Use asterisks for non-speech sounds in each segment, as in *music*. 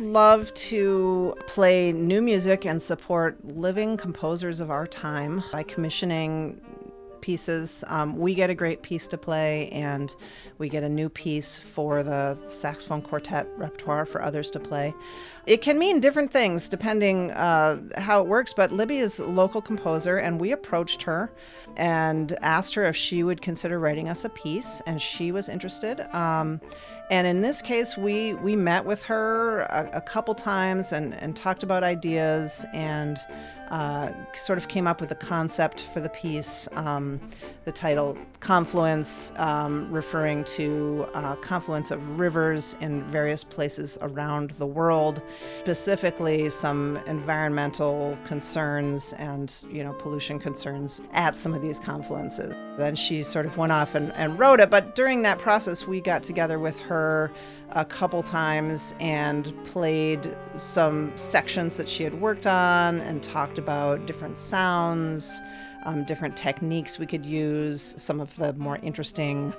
love to play new music and support living composers of our time by commissioning pieces. Um, we get a great piece to play, and we get a new piece for the saxophone quartet repertoire for others to play. It can mean different things depending uh, how it works, but Libby is a local composer, and we approached her and asked her if she would consider writing us a piece, and she was interested. Um, and in this case, we we met with her a, a couple times and, and talked about ideas and uh, sort of came up with a concept for the piece. Um, the title Confluence, um, referring to uh, confluence of rivers in various places around the world, specifically some environmental concerns and you know pollution concerns at some of these confluences. Then she sort of went off and, and wrote it, but during that process, we got together with her a couple times and played some sections that she had worked on and talked about different sounds, um, different techniques we could use, some of the more interesting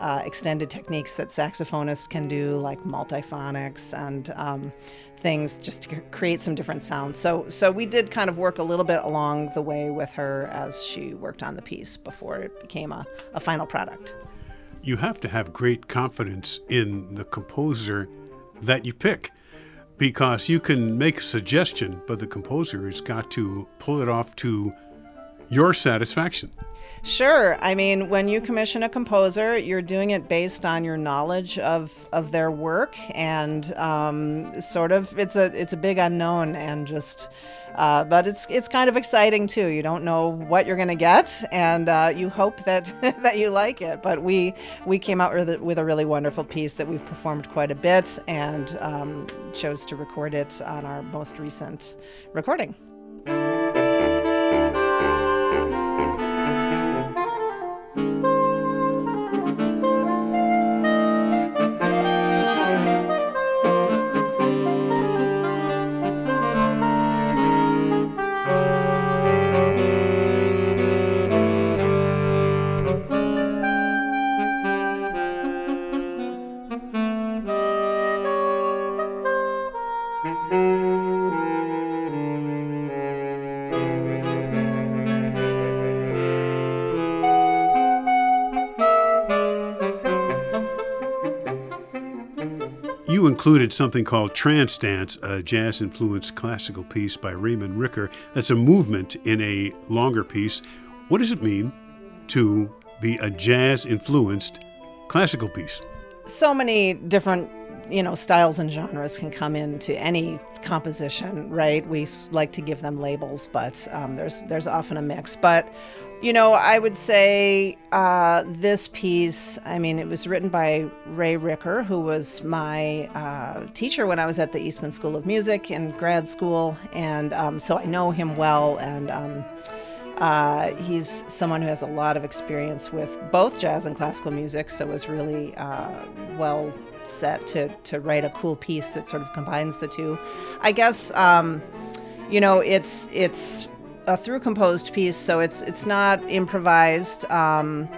uh, extended techniques that saxophonists can do, like multiphonics and um, things, just to create some different sounds. So, so we did kind of work a little bit along the way with her as she worked on the piece before it became a, a final product you have to have great confidence in the composer that you pick because you can make a suggestion, but the composer has got to pull it off to your satisfaction. Sure. I mean, when you commission a composer, you're doing it based on your knowledge of, of their work, and um, sort of it's a it's a big unknown, and just uh, but it's it's kind of exciting too. You don't know what you're going to get, and uh, you hope that *laughs* that you like it. But we we came out with a, with a really wonderful piece that we've performed quite a bit, and um, chose to record it on our most recent recording. Included something called Trance Dance, a jazz influenced classical piece by Raymond Ricker. That's a movement in a longer piece. What does it mean to be a jazz influenced classical piece? So many different you know styles and genres can come into any composition right we like to give them labels but um, there's there's often a mix but you know, I would say uh, this piece, I mean, it was written by Ray Ricker, who was my uh, teacher when I was at the Eastman School of Music in grad school. And um, so I know him well. And um, uh, he's someone who has a lot of experience with both jazz and classical music, so was really uh, well set to, to write a cool piece that sort of combines the two. I guess. Um, you know, it's it's a through composed piece, so it's it's not improvised. Um,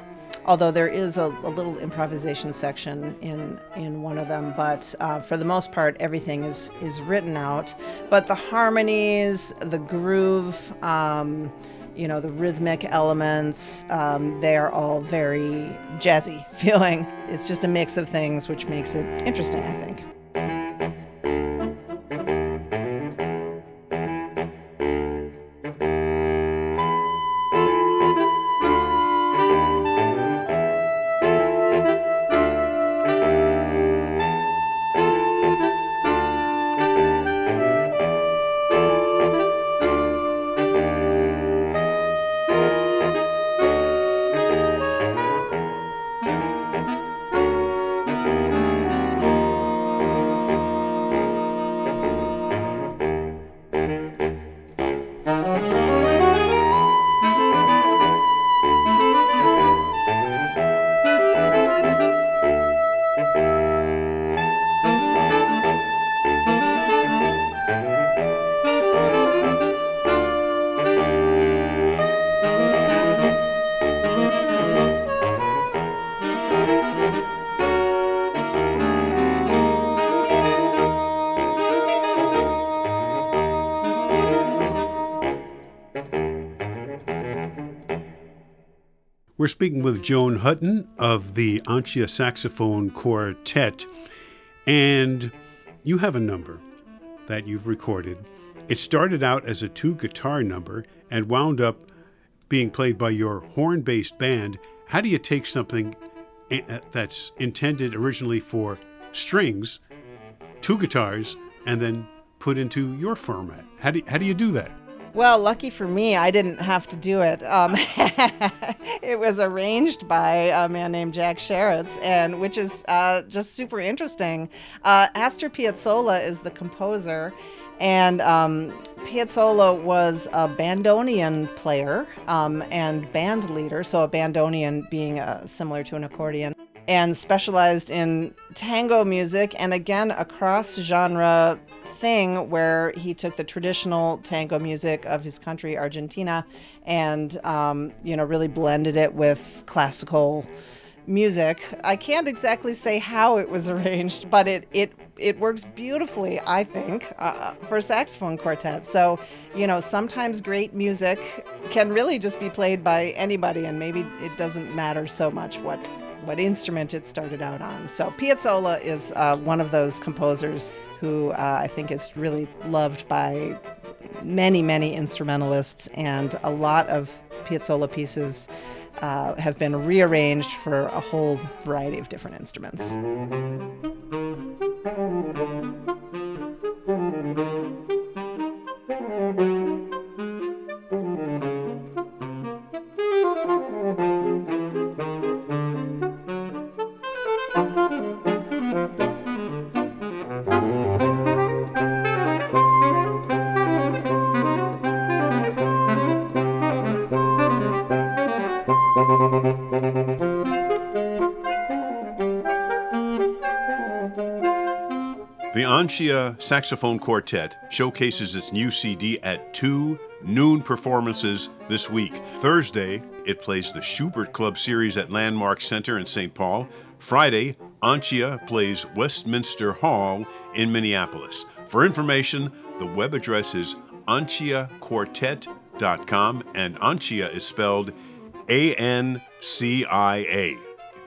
although there is a, a, little improvisation section in in one of them, but uh, for the most part, everything is is written out. But the harmonies, the groove, um, you know, the rhythmic elements, um, they are all very jazzy *laughs* feeling. It's just a mix of things, which makes it interesting, I think. We're speaking with Joan Hutton of the Ancia Saxophone Quartet, and you have a number that you've recorded. It started out as a two guitar number and wound up being played by your horn based band. How do you take something eh, eh, that's intended originally for strings, two guitars, and then put into your format? How do, how do you do that? Well, lucky for me, I didn't have to do it. Um, *laughs* it was arranged by a man named Jack Sharritz, and which is uh, just super interesting. Uh, Astor Piazzolla is the composer, and um, Piazzolla was a bandoneon player um, and band leader, so a bandoneon being uh, similar to an accordion and specialized in tango music and again a cross genre thing where he took the traditional tango music of his country argentina and um, you know really blended it with classical music. I can't exactly say how it was *laughs* arranged but it it it works beautifully i think uh, for a saxophone quartet. So you know sometimes great music can really just be played by anybody and maybe it doesn't matter so much what what instrument it started out on. So Piazzolla is uh, one of those composers who uh, I think is really loved by many, many instrumentalists, and a lot of Piazzolla pieces uh, have been rearranged for a whole variety of different instruments. The Ancia Saxophone Quartet showcases its new CD at two noon performances this week. Thursday, it plays the Shubert Club series at Landmark Center in St. Paul. Friday, Ancia plays Westminster Hall in Minneapolis. For information, the web address is anciaquartet.com, and Ancia is spelled A N C I A.